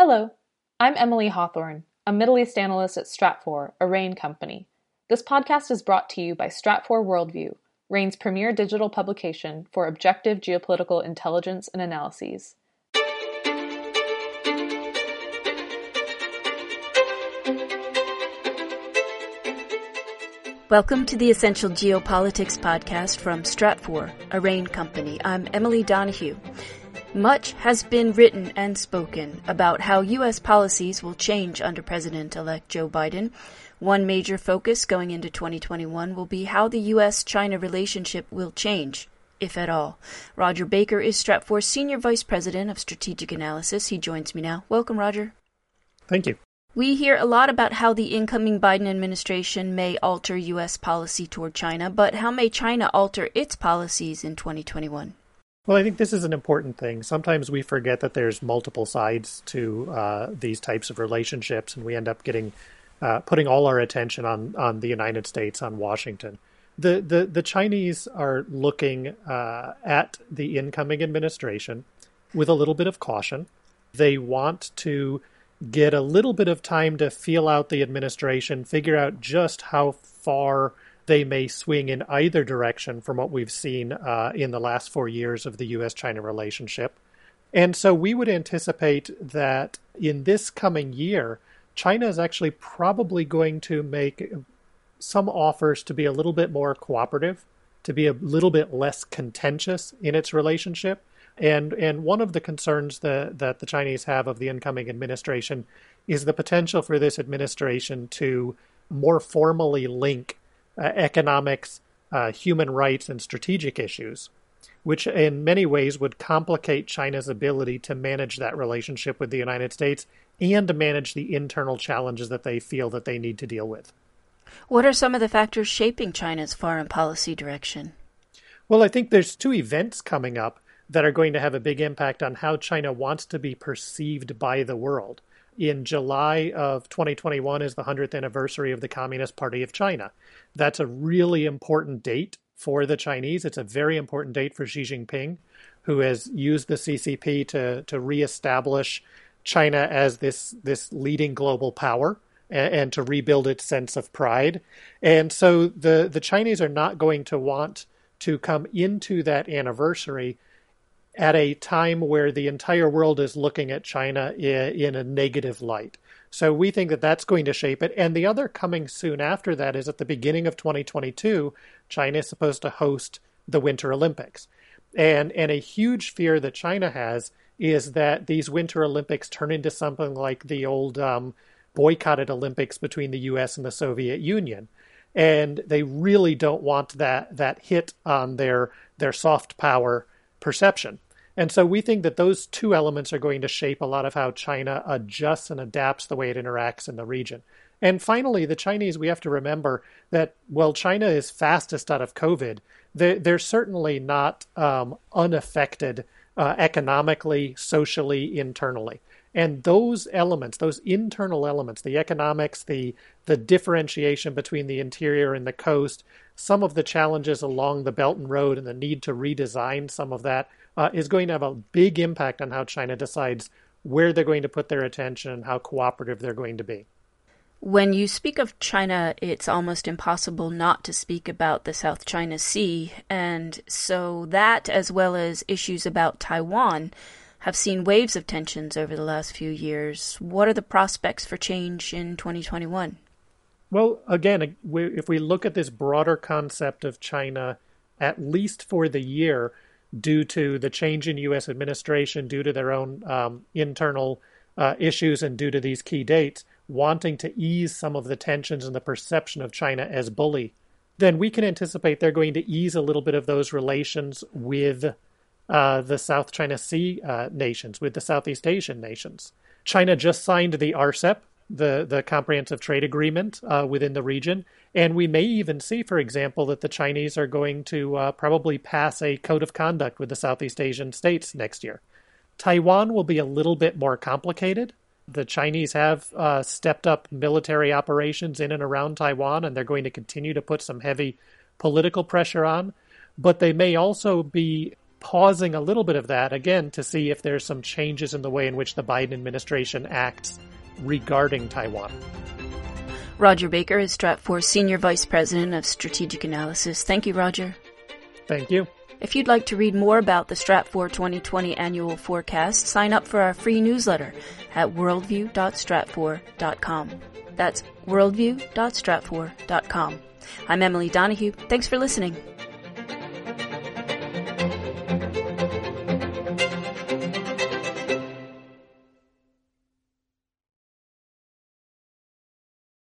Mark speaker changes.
Speaker 1: Hello, I'm Emily Hawthorne, a Middle East analyst at Stratfor, a RANE company. This podcast is brought to you by Stratfor Worldview, RANE's premier digital publication for objective geopolitical intelligence and analyses.
Speaker 2: Welcome to the Essential Geopolitics podcast from Stratfor, a RANE company. I'm Emily Donahue. Much has been written and spoken about how U.S. policies will change under President elect Joe Biden. One major focus going into 2021 will be how the U.S. China relationship will change, if at all. Rodger Baker is Stratfor's Senior Vice President of Strategic Analysis. He joins me now. Welcome, Rodger.
Speaker 3: Thank you.
Speaker 2: We hear a lot about how the incoming Biden administration may alter U.S. policy toward China, but how may China alter its policies in 2021?
Speaker 3: Well, I think this is an important thing. Sometimes we forget that there's multiple sides to uh, these types of relationships, and we end up getting uh, putting all our attention on on the United States, on Washington. The the the Chinese are looking uh, at the incoming administration with a little bit of caution. They want to get a little bit of time to feel out the administration, figure out just how far they may swing in either direction from what we've seen uh, in the last four years of the U.S. China relationship. And so we would anticipate that in this coming year, China is actually probably going to make some offers to be a little bit more cooperative, to be a little bit less contentious in its relationship. And and one of the concerns that that the Chinese have of the incoming administration is the potential for this administration to more formally link economics, uh, human rights, and strategic issues, which in many ways would complicate China's ability to manage that relationship with the United States and to manage the internal challenges that they feel that they need to deal with.
Speaker 2: What are some of the factors shaping China's foreign policy direction?
Speaker 3: Well, I think there's two events coming up that are going to have a big impact on how China wants to be perceived by the world. In July of 2021 is the 100th anniversary of the Communist Party of China. That's a really important date for the Chinese. It's a very important date for Xi Jinping, who has used the CCP to, to reestablish China as this, this leading global power and, and to rebuild its sense of pride. And so the, the Chinese are not going to want to come into that anniversary at a time where the entire world is looking at China in a negative light. So we think that that's going to shape it. And the other coming soon after that is at the beginning of 2022, China is supposed to host the Winter Olympics. And, and a huge fear that China has is that these Winter Olympics turn into something like the old um, boycotted Olympics between the US and the Soviet Union. And they really don't want that, that hit on their, their soft power perception. And so we think that those two elements are going to shape a lot of how China adjusts and adapts the way it interacts in the region. And finally, the Chinese, we have to remember that while China is fastest out of COVID, they're, certainly not um, unaffected uh, economically, socially, internally. And those elements, those internal elements, the economics, the the differentiation between the interior and the coast, some of the challenges along the Belt and Road, and the need to redesign some of that uh, is going to have a big impact on how China decides where they're going to put their attention and how cooperative they're going to be.
Speaker 2: When you speak of China, it's almost impossible not to speak about the South China Sea. And so that, as well as issues about Taiwan, have seen waves of tensions over the last few years. What are the prospects for change in 2021?
Speaker 3: Well, again, if we look at this broader concept of China, at least for the year, due to the change in U.S. administration, due to their own um, internal uh, issues, and due to these key dates, wanting to ease some of the tensions and the perception of China as bully, then we can anticipate they're going to ease a little bit of those relations with uh, the South China Sea uh, nations, with the Southeast Asian nations. China just signed the RCEP, the, the Comprehensive Trade Agreement uh, within the region. And we may even see, for example, that the Chinese are going to uh, probably pass a code of conduct with the Southeast Asian states next year. Taiwan will be a little bit more complicated. The Chinese have uh, stepped up military operations in and around Taiwan, and they're going to continue to put some heavy political pressure on. But they may also be pausing a little bit of that again to see if there's some changes in the way in which the Biden administration acts regarding Taiwan.
Speaker 2: Rodger Baker is Stratfor Senior Vice President of Strategic Analysis. Thank you, Rodger.
Speaker 3: Thank you.
Speaker 2: If you'd like to read more about the Stratfor 2020 annual forecast, sign up for our free newsletter at worldview.stratfor.com. That's worldview.stratfor.com. I'm Emily Donahue. Thanks for listening.